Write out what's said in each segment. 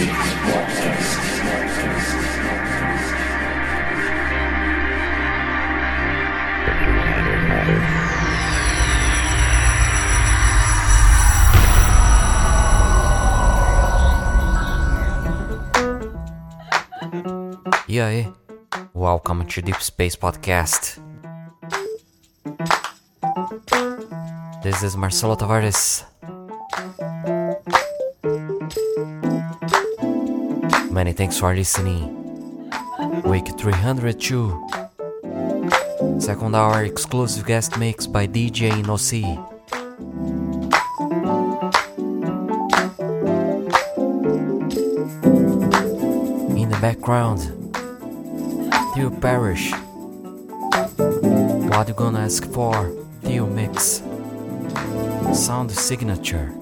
E aí? Welcome to Deep Space Podcast. This is Marcelo Tavares. Many thanks for listening. Week 302. Second hour exclusive guest mix by DJ Nossi. In the background, Theo Parrish. What you gonna ask for? Theo Mix. Sound signature.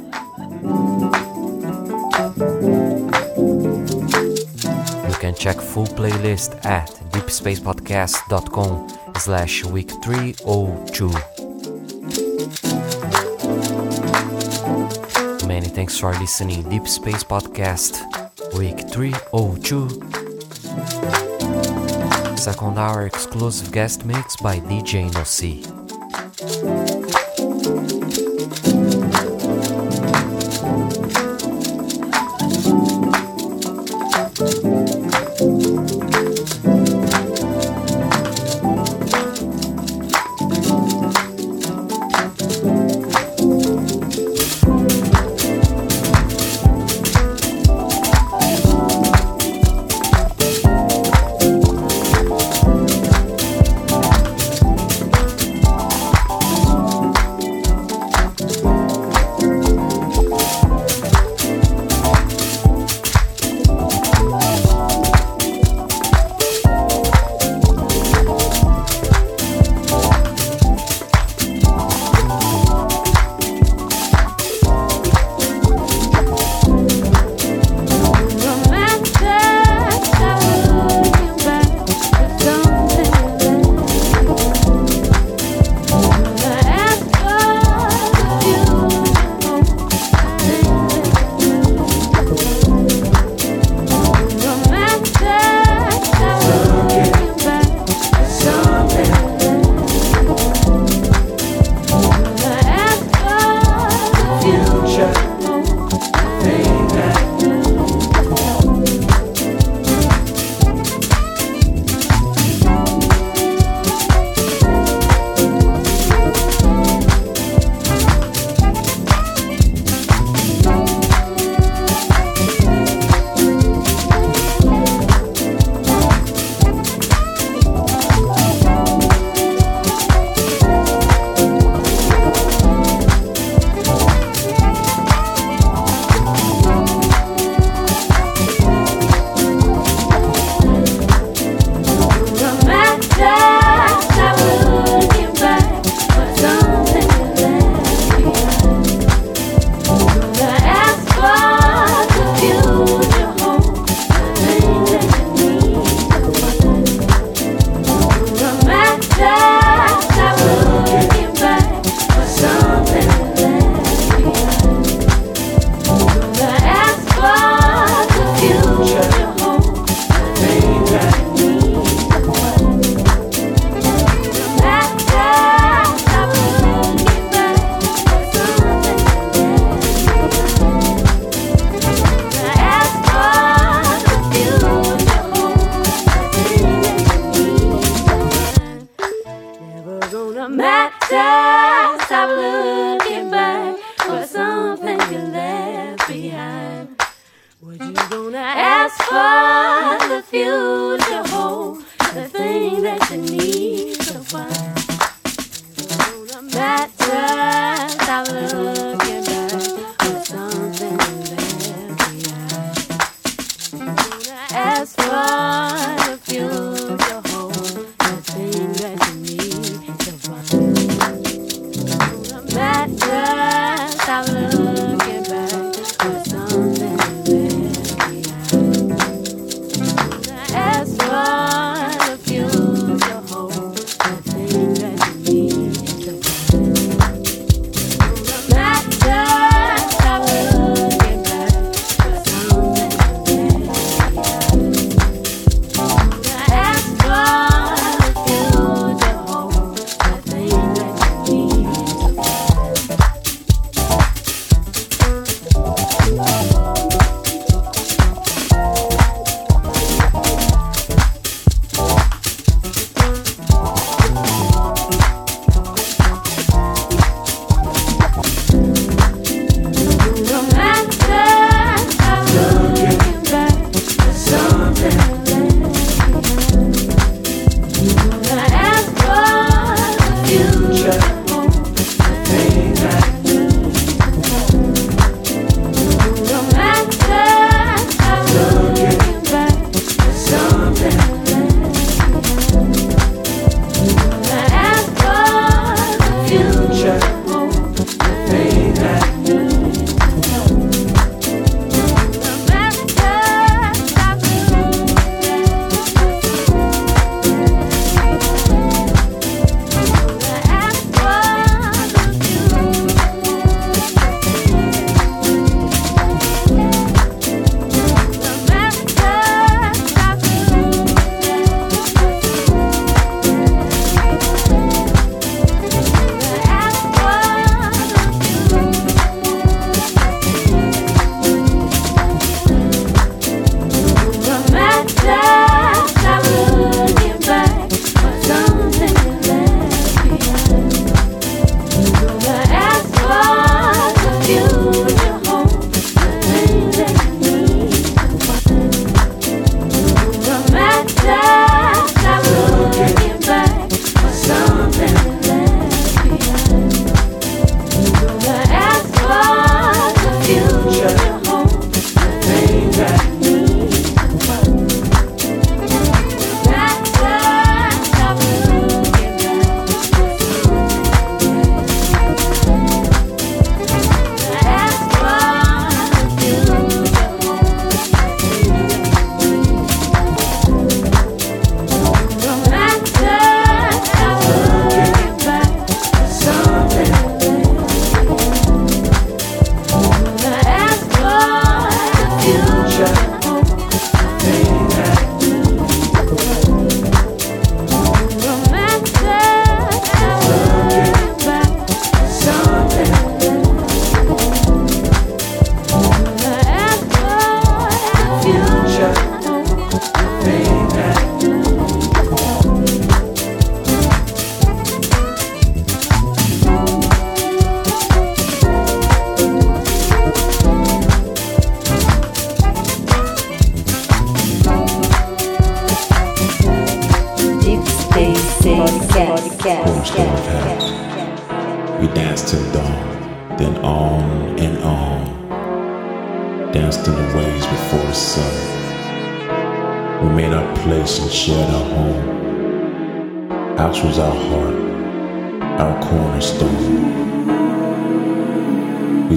Check full playlist at deepspacepodcast.com slash week 302. Many thanks for listening Deep Space Podcast week 302. Second hour exclusive guest mix by DJ Nossi.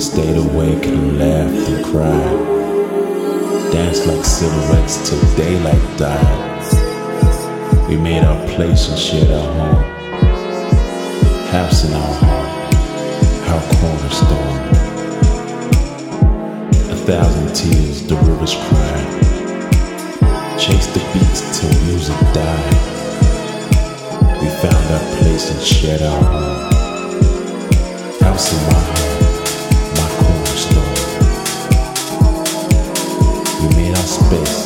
stayed awake and laughed and cried. Danced like silhouettes till daylight died. We made our place and shared our home. House in our heart, our cornerstone. A thousand tears, the rivers cried. Chased the beats till music died. We found our place and shared our home. House in my heart. Space.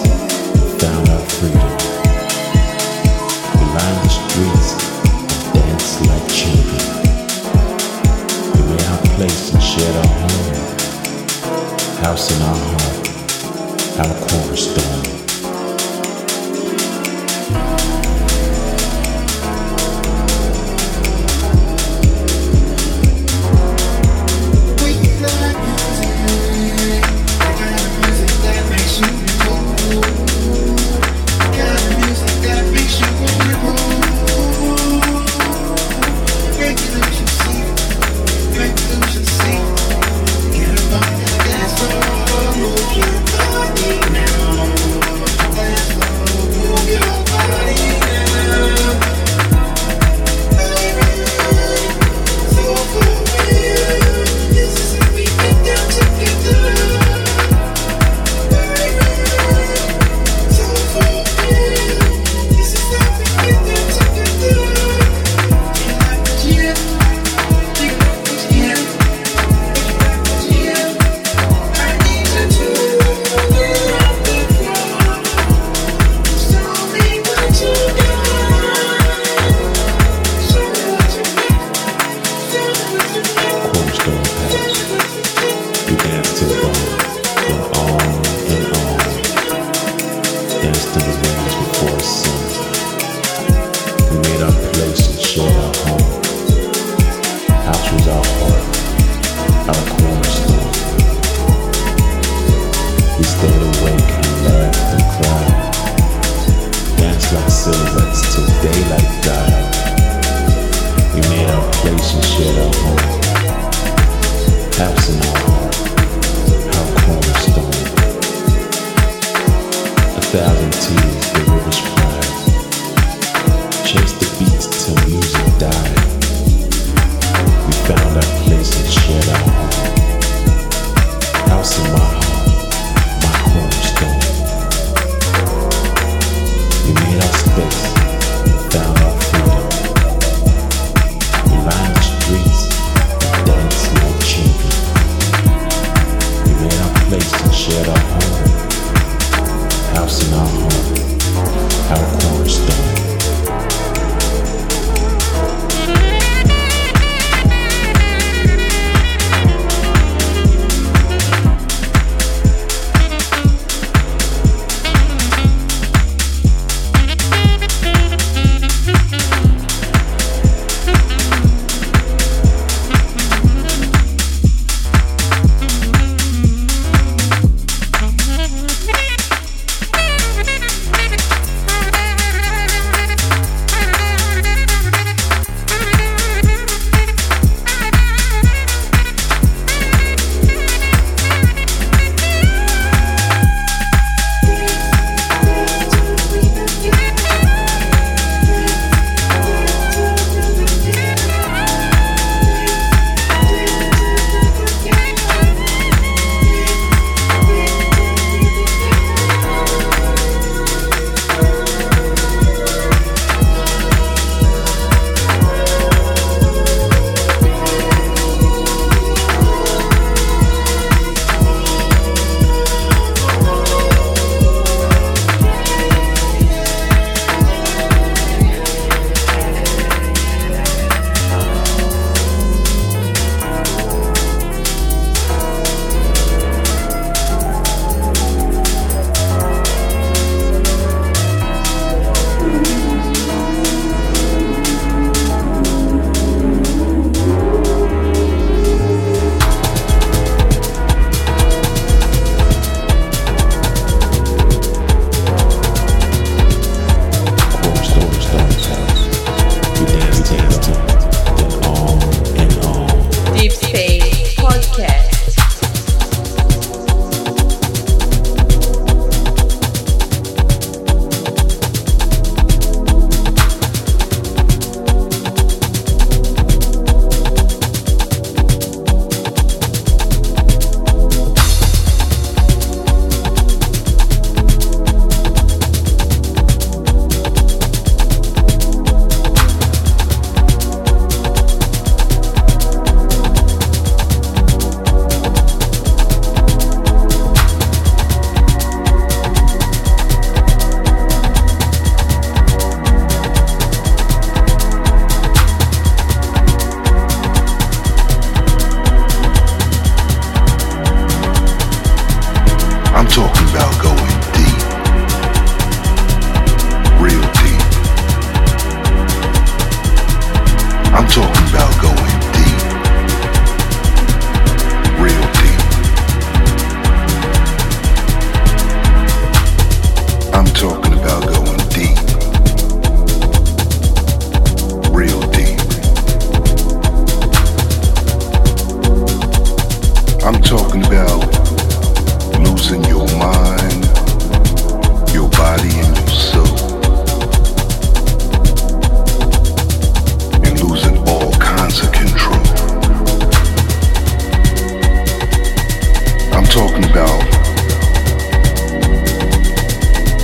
talking about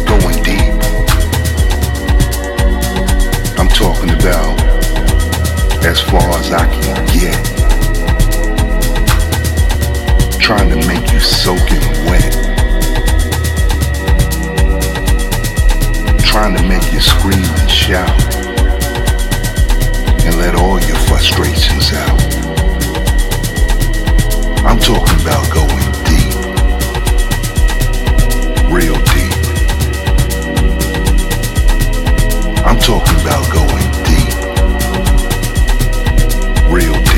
going deep. I'm talking about as far as I can get. Trying to make you soaking wet. Trying to make you scream and shout. And let all your frustrations out. I'm talking about going real deep. I'm talking about going deep. Real deep.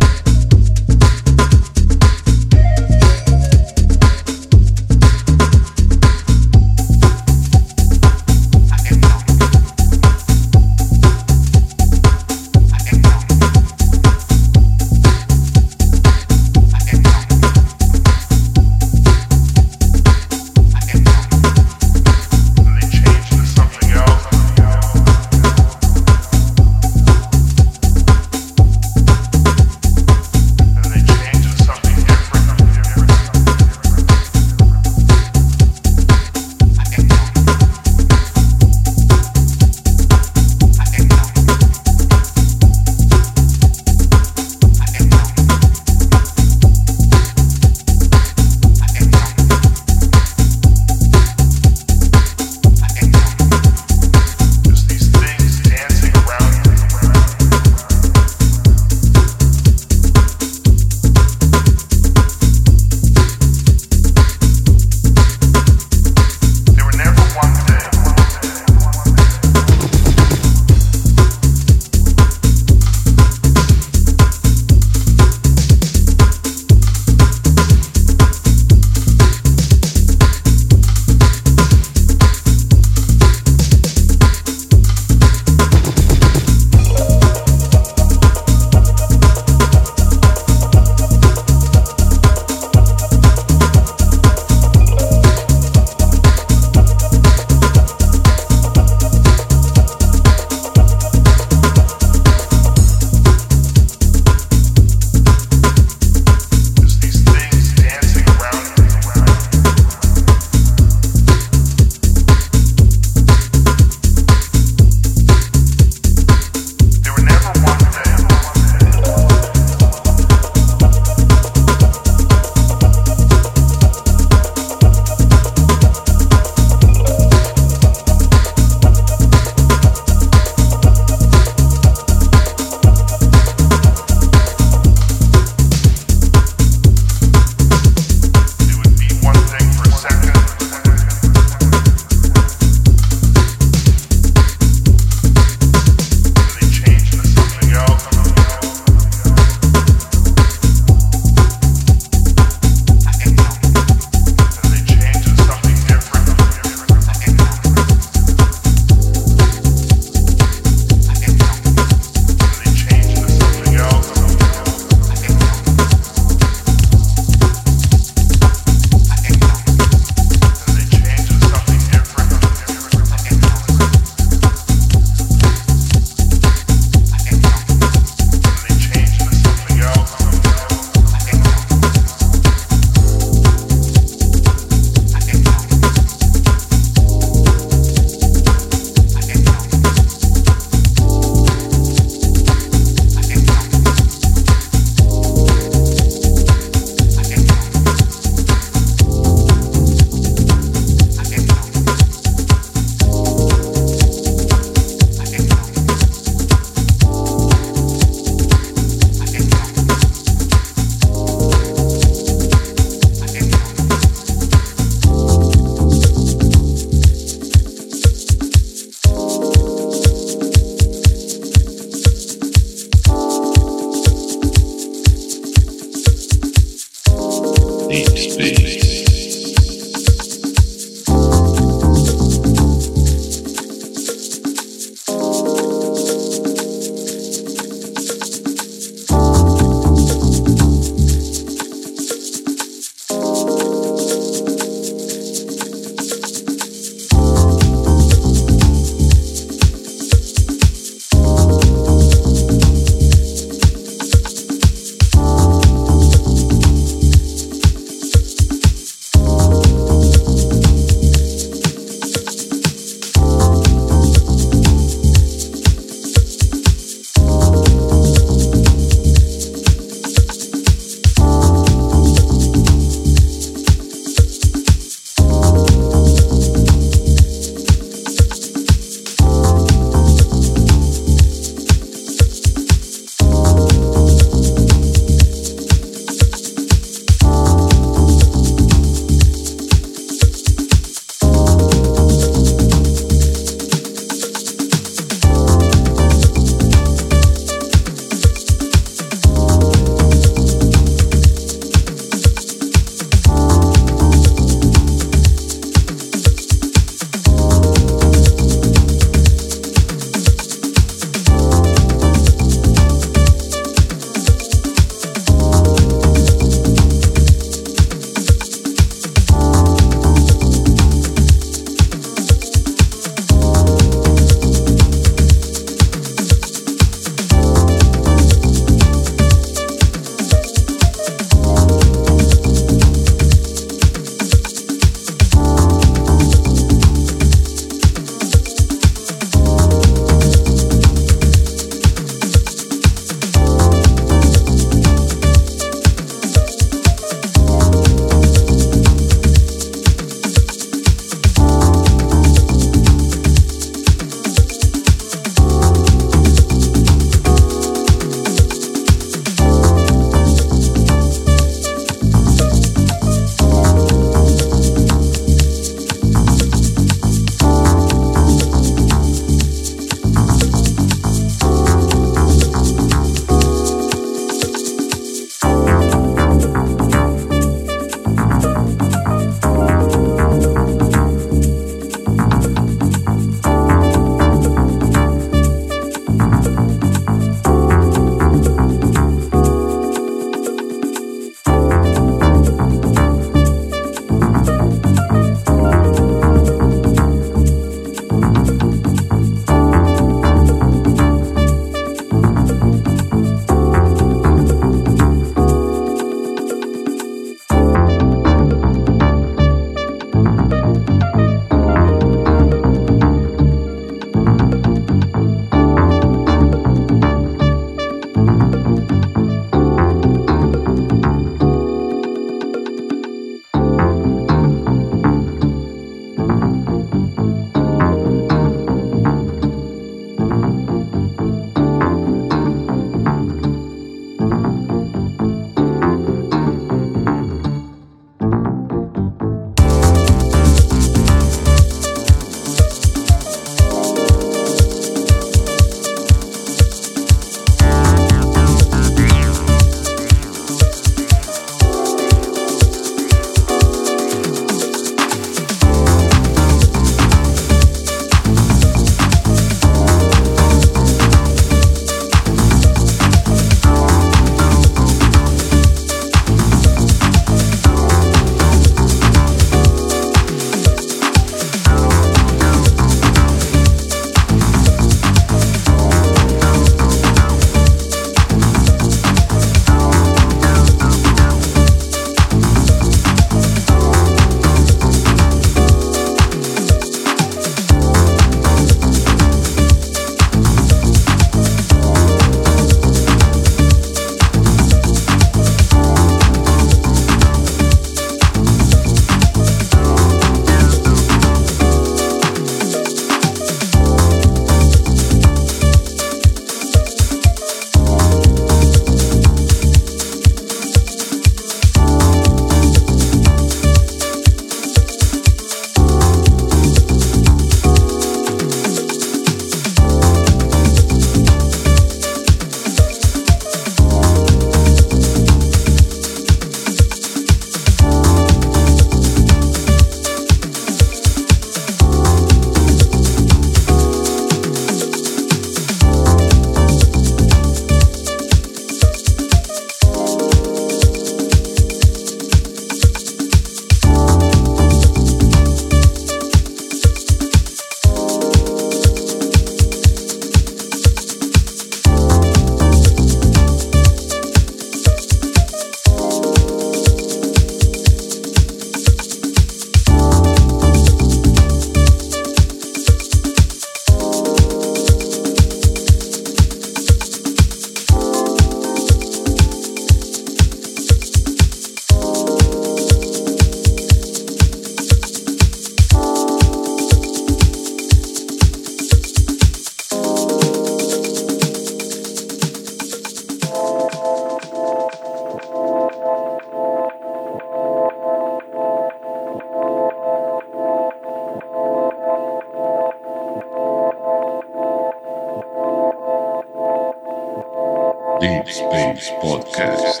Podcast.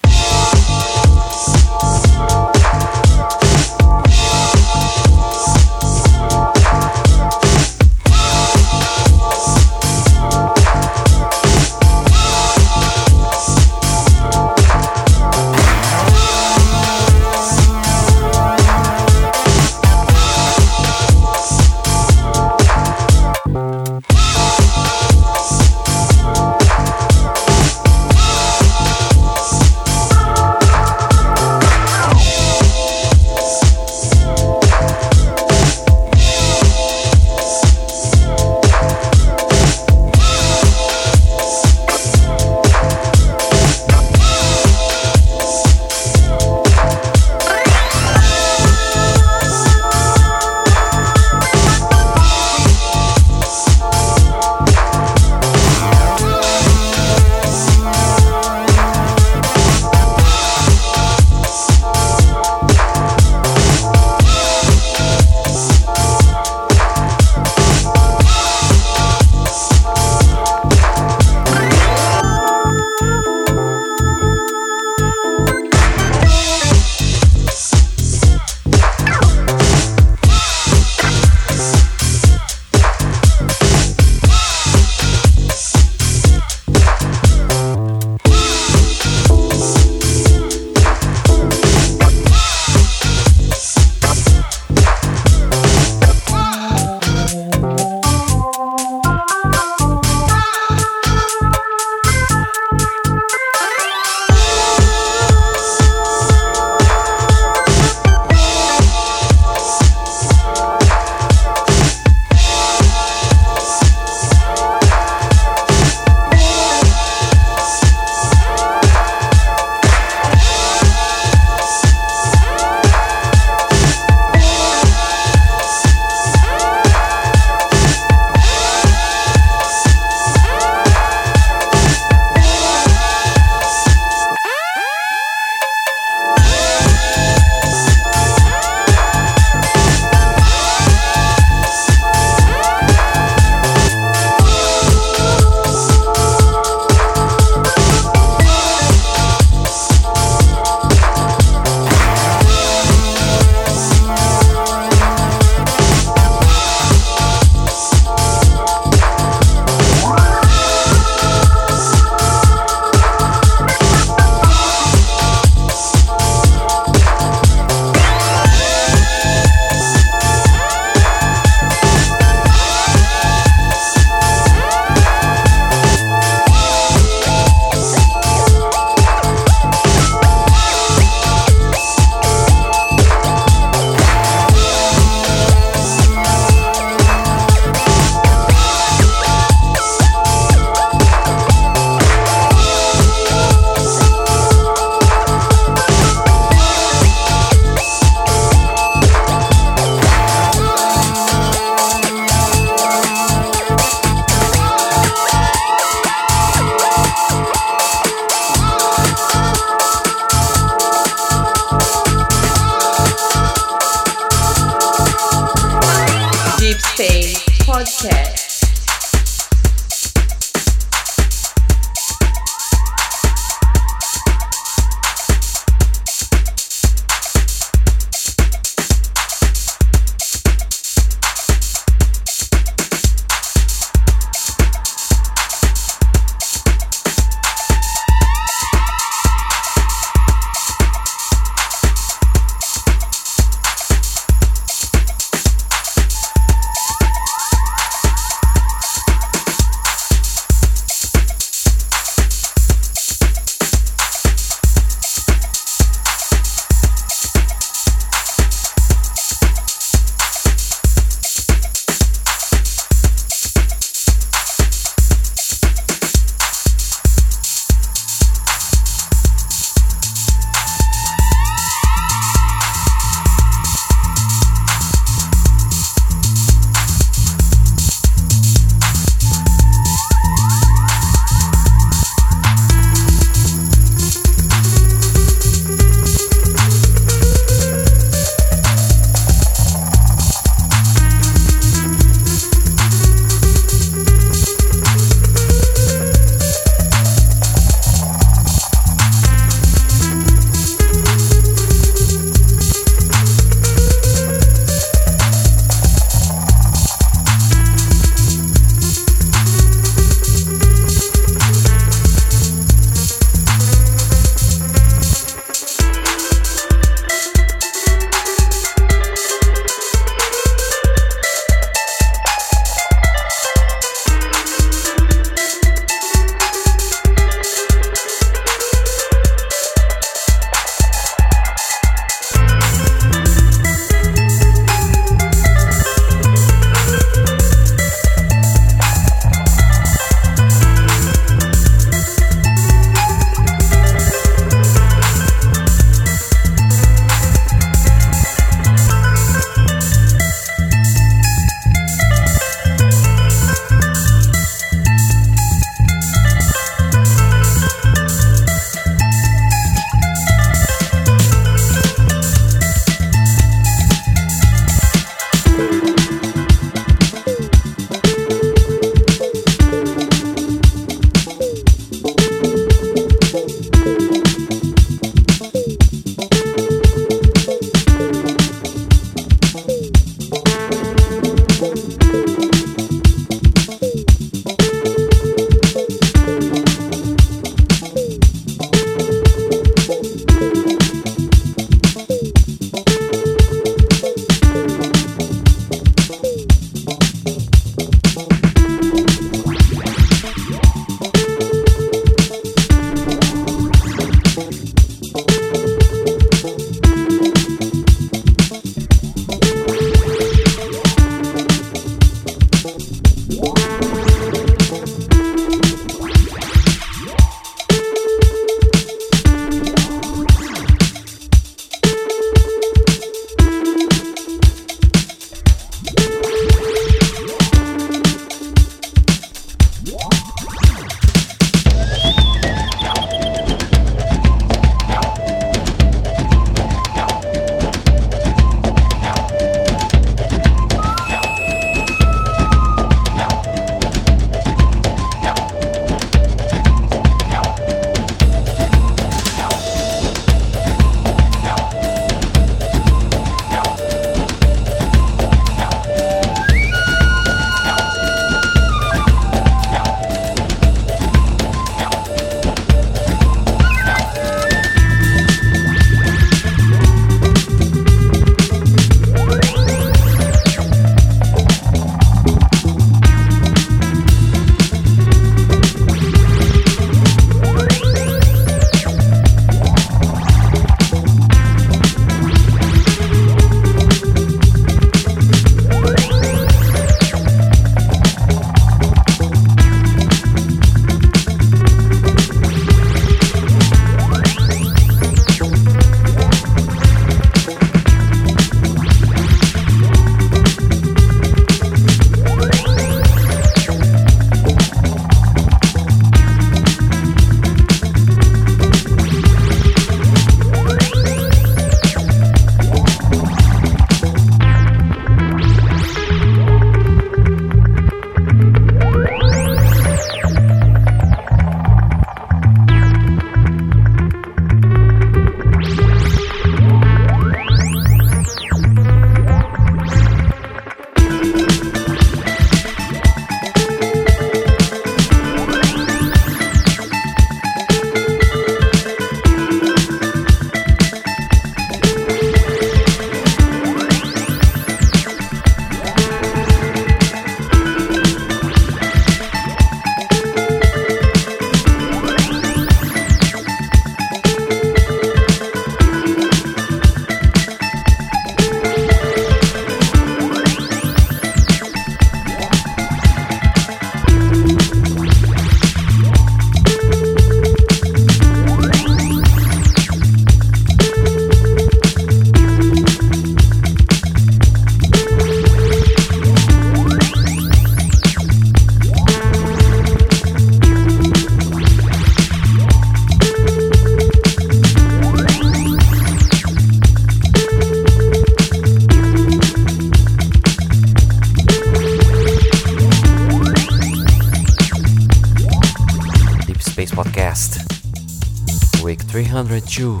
302.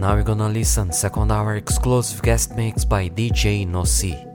Now we're gonna listen second hour exclusive guest mix by DJ Nossi.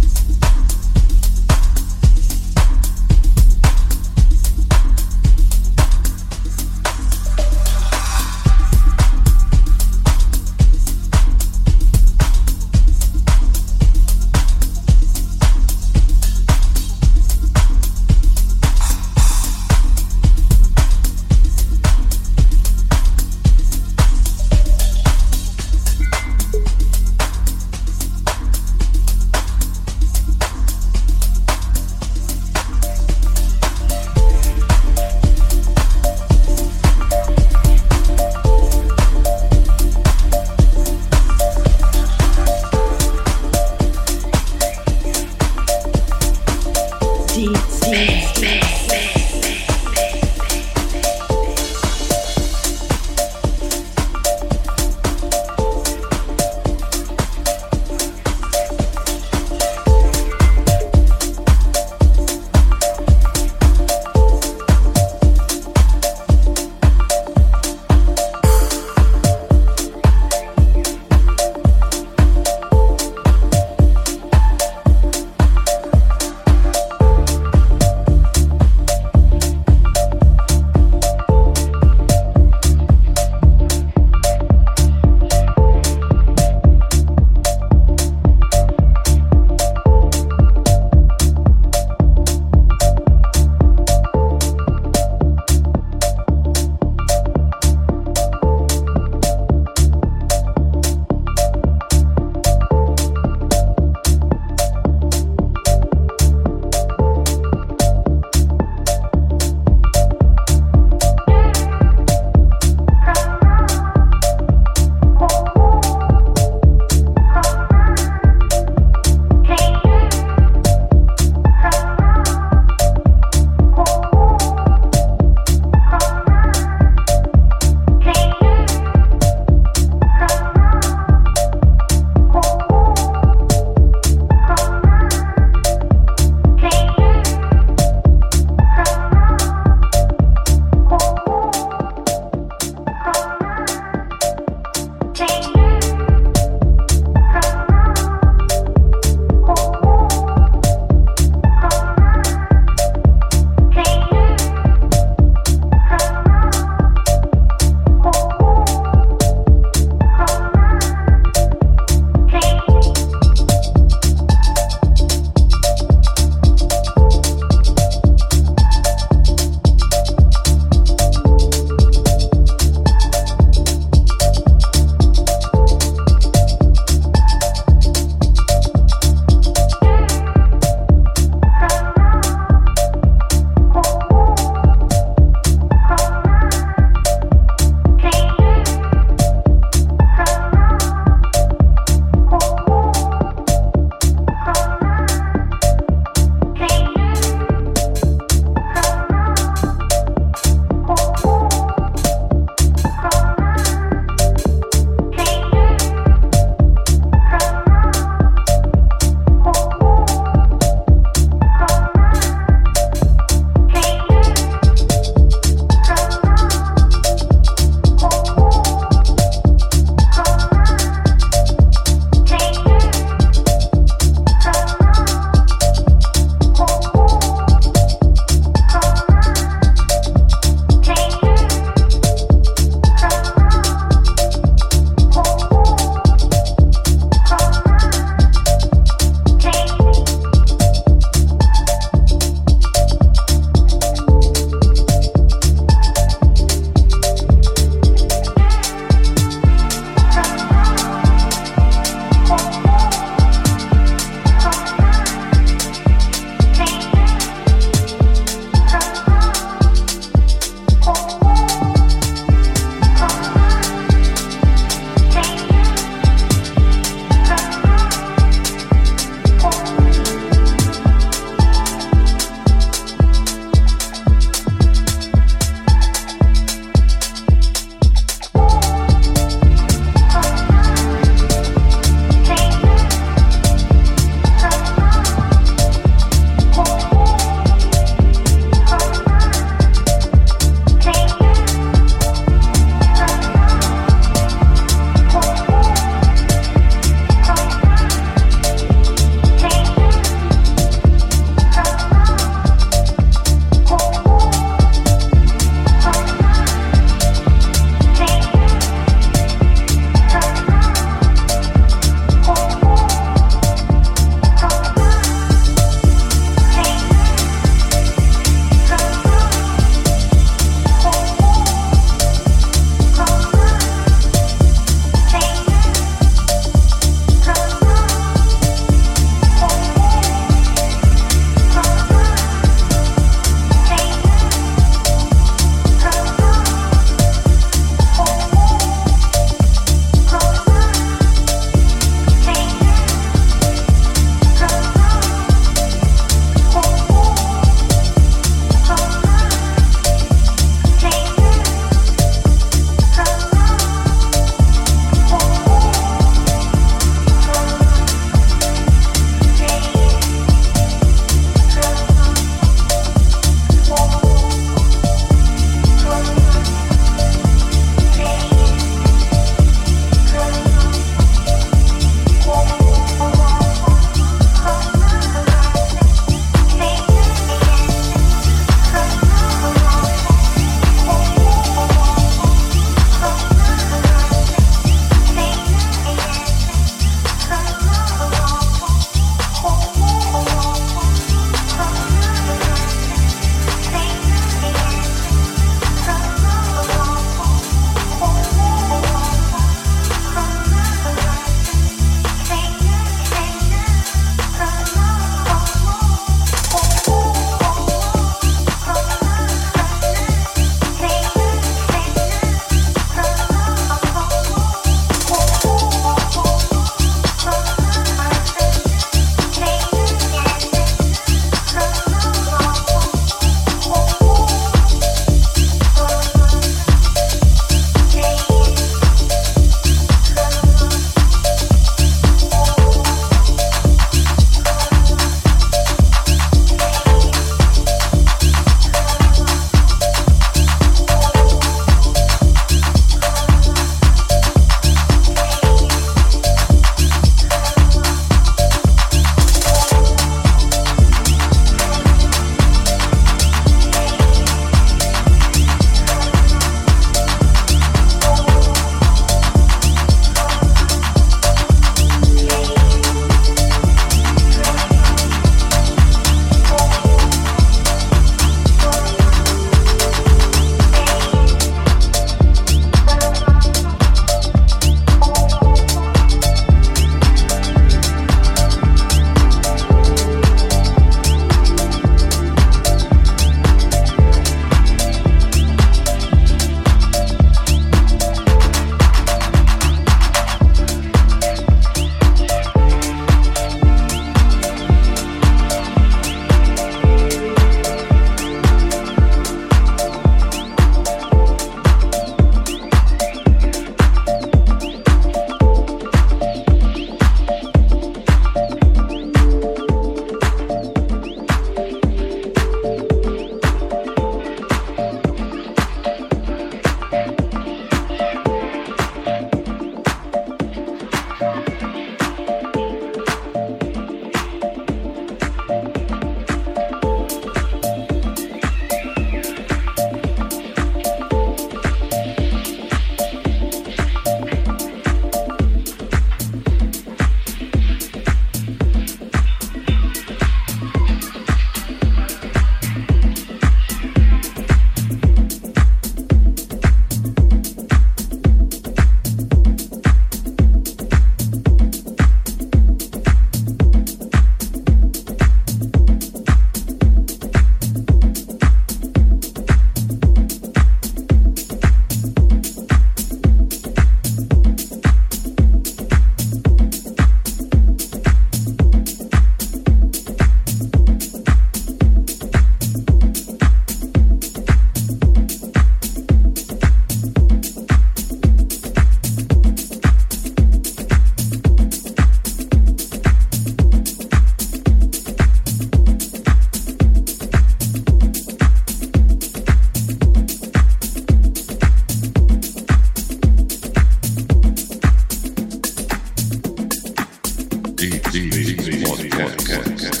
podcast. podcast.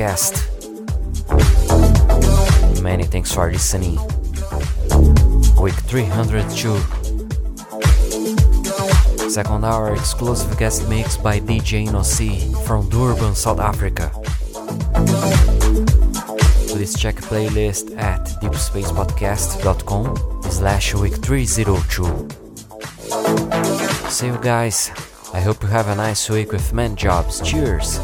Podcast. Many thanks for listening. Week 302. Second hour exclusive guest mix by DJ Nossi from Durban, South Africa. Please check playlist at deepspacepodcast.com slash week 302. See you guys. I hope you have a nice week with man jobs. Cheers!